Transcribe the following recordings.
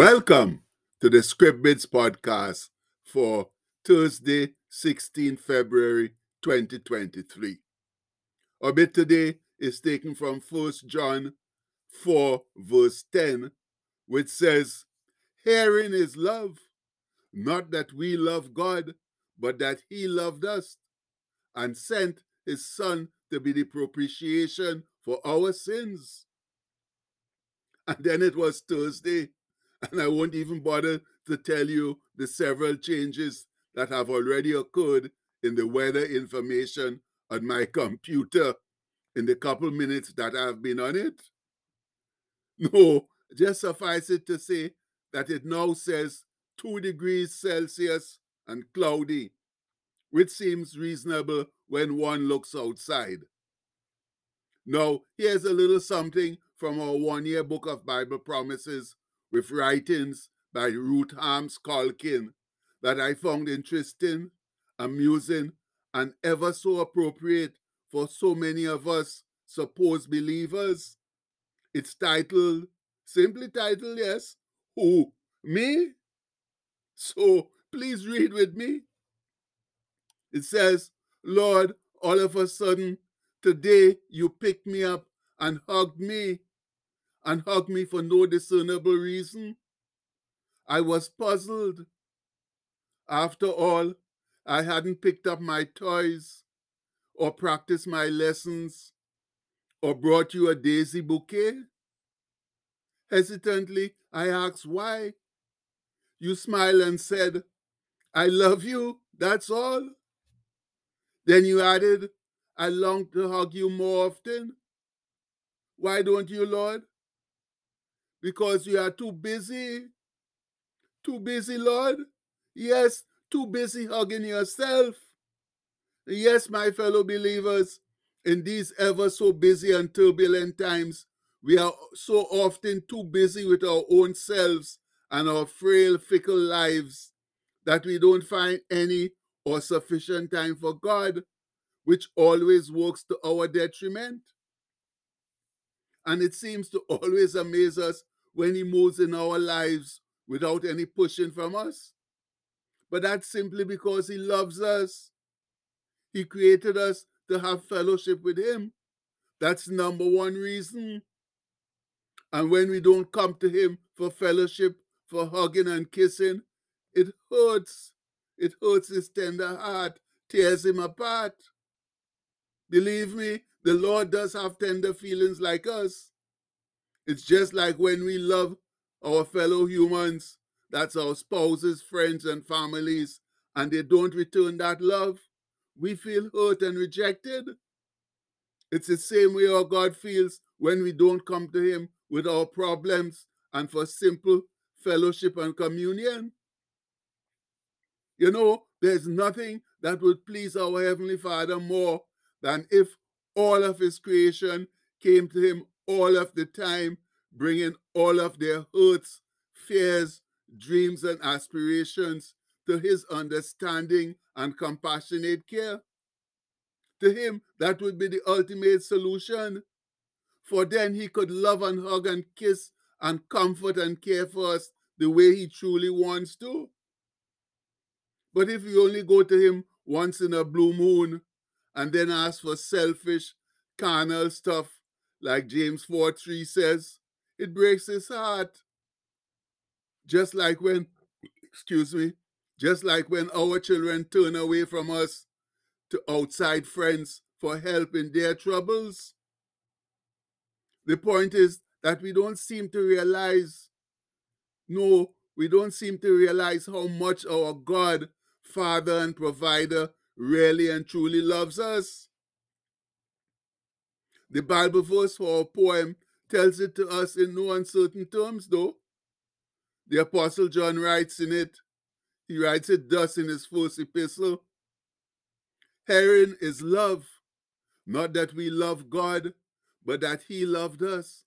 Welcome to the Script Bits podcast for Thursday, 16 February 2023. Our bit today is taken from 1 John 4, verse 10, which says, Herein is love, not that we love God, but that He loved us and sent His Son to be the propitiation for our sins. And then it was Thursday and I won't even bother to tell you the several changes that have already occurred in the weather information on my computer in the couple minutes that I've been on it. No, just suffice it to say that it now says 2 degrees Celsius and cloudy, which seems reasonable when one looks outside. Now, here's a little something from our one year book of Bible promises with writings by Ruth Harms Calkin that I found interesting, amusing, and ever so appropriate for so many of us supposed believers. It's titled, simply titled, yes, Who? Me? So please read with me. It says, Lord, all of a sudden, today you picked me up and hugged me and hugged me for no discernible reason. I was puzzled. After all, I hadn't picked up my toys or practiced my lessons or brought you a daisy bouquet. Hesitantly, I asked why. You smiled and said, I love you, that's all. Then you added, I long to hug you more often. Why don't you, Lord? Because you are too busy. Too busy, Lord? Yes, too busy hugging yourself. Yes, my fellow believers, in these ever so busy and turbulent times, we are so often too busy with our own selves and our frail, fickle lives that we don't find any or sufficient time for God, which always works to our detriment. And it seems to always amaze us when He moves in our lives without any pushing from us. But that's simply because He loves us. He created us to have fellowship with Him. That's number one reason. And when we don't come to Him for fellowship, for hugging and kissing, it hurts. It hurts His tender heart, tears Him apart. Believe me, the Lord does have tender feelings like us. It's just like when we love our fellow humans, that's our spouses, friends, and families, and they don't return that love, we feel hurt and rejected. It's the same way our God feels when we don't come to Him with our problems and for simple fellowship and communion. You know, there's nothing that would please our Heavenly Father more than if all of His creation came to Him all of the time, bringing all of their hurts, fears, dreams, and aspirations to his understanding and compassionate care. To him, that would be the ultimate solution. For then he could love and hug and kiss and comfort and care for us the way he truly wants to. But if we only go to him once in a blue moon and then ask for selfish, carnal stuff, like James 4 3 says, it breaks his heart. Just like when, excuse me, just like when our children turn away from us to outside friends for help in their troubles. The point is that we don't seem to realize, no, we don't seem to realize how much our God, Father, and Provider really and truly loves us. The Bible verse for our poem tells it to us in no uncertain terms, though. The Apostle John writes in it, he writes it thus in his first epistle Herein is love, not that we love God, but that he loved us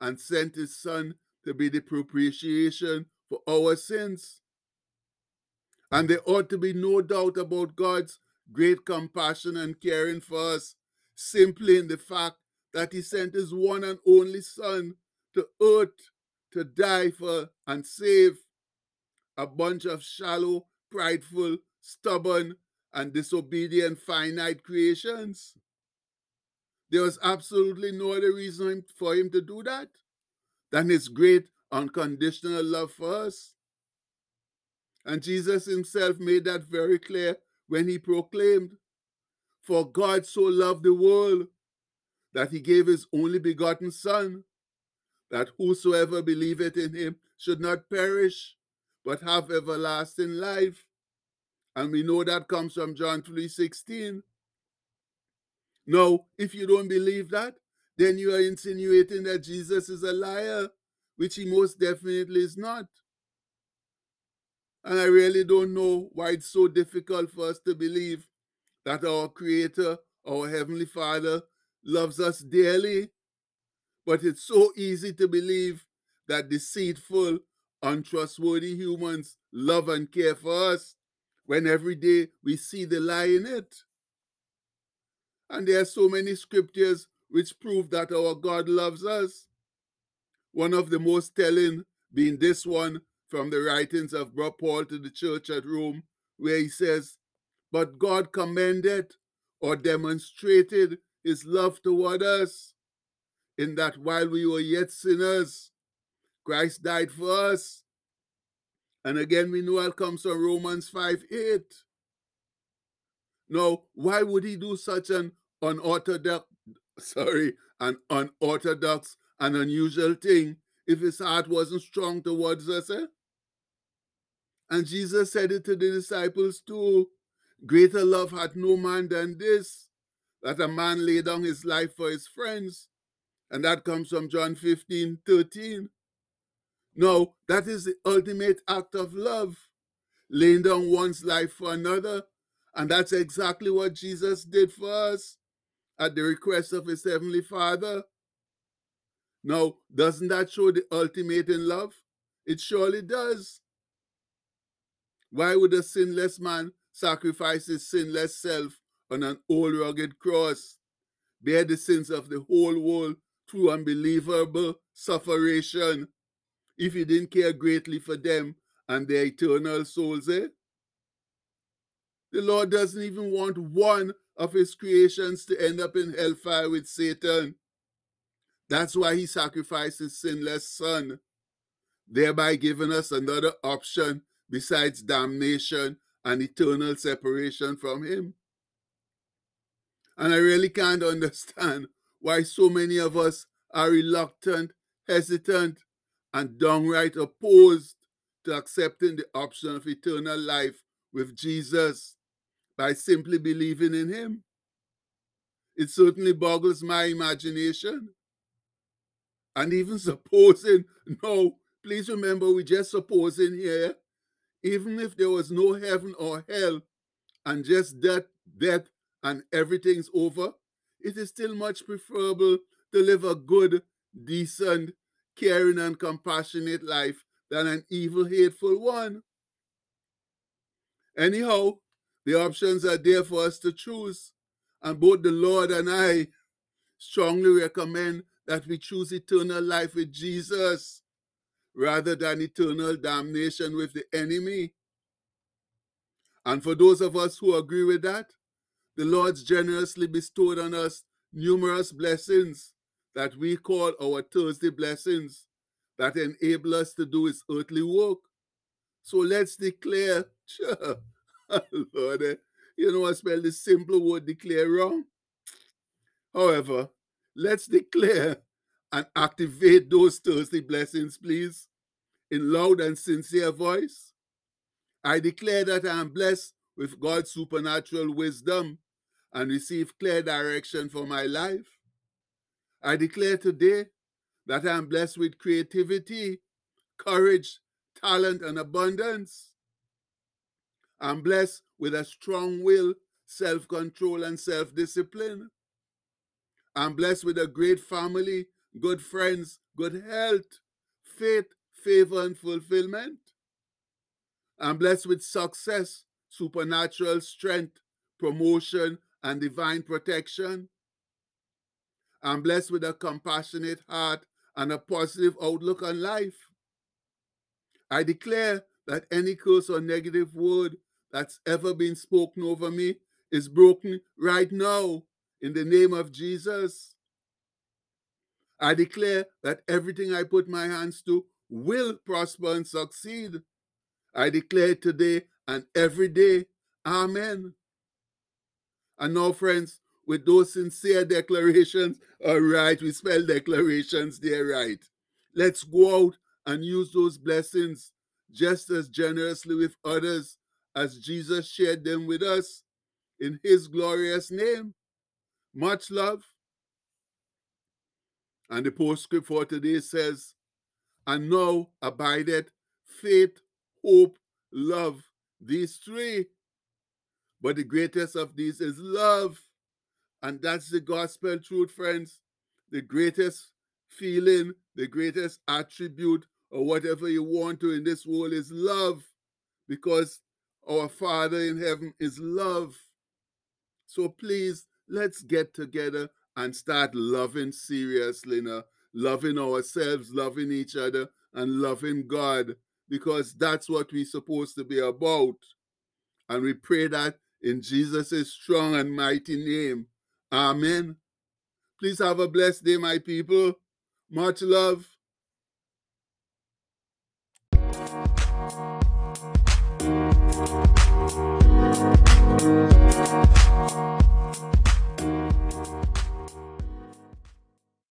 and sent his Son to be the propitiation for our sins. And there ought to be no doubt about God's great compassion and caring for us simply in the fact that he sent his one and only Son to earth to die for and save a bunch of shallow, prideful, stubborn, and disobedient finite creations. There was absolutely no other reason for him to do that than his great unconditional love for us. And Jesus himself made that very clear when he proclaimed, For God so loved the world that he gave his only begotten Son, that whosoever believeth in him should not perish, but have everlasting life. And we know that comes from John 3:16. Now, if you don't believe that, then you are insinuating that Jesus is a liar, which he most definitely is not. And I really don't know why it's so difficult for us to believe that our Creator, our Heavenly Father, loves us dearly. But it's so easy to believe that deceitful, untrustworthy humans love and care for us when every day we see the lie in it. And there are so many scriptures which prove that our God loves us. One of the most telling being this one from the writings of Paul to the church at Rome, where he says, But God commended or demonstrated his love toward us, in that while we were yet sinners, Christ died for us. And again, we know it comes from Romans 5 8. Now, why would he do such an unorthodox, sorry, an unorthodox and unusual thing if his heart wasn't strong towards us? Eh? And Jesus said it to the disciples too. Greater love hath no man than this, that a man lay down his life for his friends. And that comes from John 15, 13. No, that is the ultimate act of love, laying down one's life for another. And that's exactly what Jesus did for us at the request of his heavenly Father. Now, doesn't that show the ultimate in love? It surely does. Why would a sinless man sacrifice his sinless self on an old rugged cross, bear the sins of the whole world through unbelievable sufferation, if he didn't care greatly for them and their eternal souls, eh? The Lord doesn't even want one of his creations to end up in hellfire with Satan. That's why he sacrificed his sinless son, thereby giving us another option besides damnation and eternal separation from him. And I really can't understand why so many of us are reluctant, hesitant, and downright opposed to accepting the option of eternal life with Jesus by simply believing in him. It certainly boggles my imagination. And even supposing, no, please remember, we're just supposing here, even if there was no heaven or hell and just death, death, and everything's over, it is still much preferable to live a good, decent, caring, and compassionate life than an evil, hateful one. Anyhow, the options are there for us to choose, and both the Lord and I strongly recommend that we choose eternal life with Jesus rather than eternal damnation with the enemy. And for those of us who agree with that, the Lord's generously bestowed on us numerous blessings that we call our Thursday blessings that enable us to do his earthly work. So let's declare, Lord, eh, you know I spell the simple word declare wrong. However, let's declare and activate those Thursday blessings, please, in loud and sincere voice. I declare that I am blessed with God's supernatural wisdom and receive clear direction for my life. I declare today that I am blessed with creativity, courage, talent, and abundance. I'm blessed with a strong will, self control, and self discipline. I'm blessed with a great family, good friends, good health, faith, favor, and fulfillment. I'm blessed with success, supernatural strength, promotion, and divine protection. I'm blessed with a compassionate heart and a positive outlook on life. I declare that any curse or negative word that's ever been spoken over me is broken right now in the name of Jesus. I declare that everything I put my hands to will prosper and succeed. I declare today and every day. Amen. And now, friends, with those sincere declarations, all right, we spell declarations there right. Let's go out and use those blessings just as generously with others as Jesus shared them with us in his glorious name. Much love. And the postscript for today says, And now abideth faith, hope, love, these three. But the greatest of these is love. And that's the gospel truth, friends. The greatest feeling, the greatest attribute, or whatever you want to in this world is love. Because our Father in heaven is love. So please, let's get together and start loving seriously now. Loving ourselves, loving each other, and loving God. Because that's what we're supposed to be about. And we pray that in Jesus' strong and mighty name. Amen. Please have a blessed day, my people. Much love.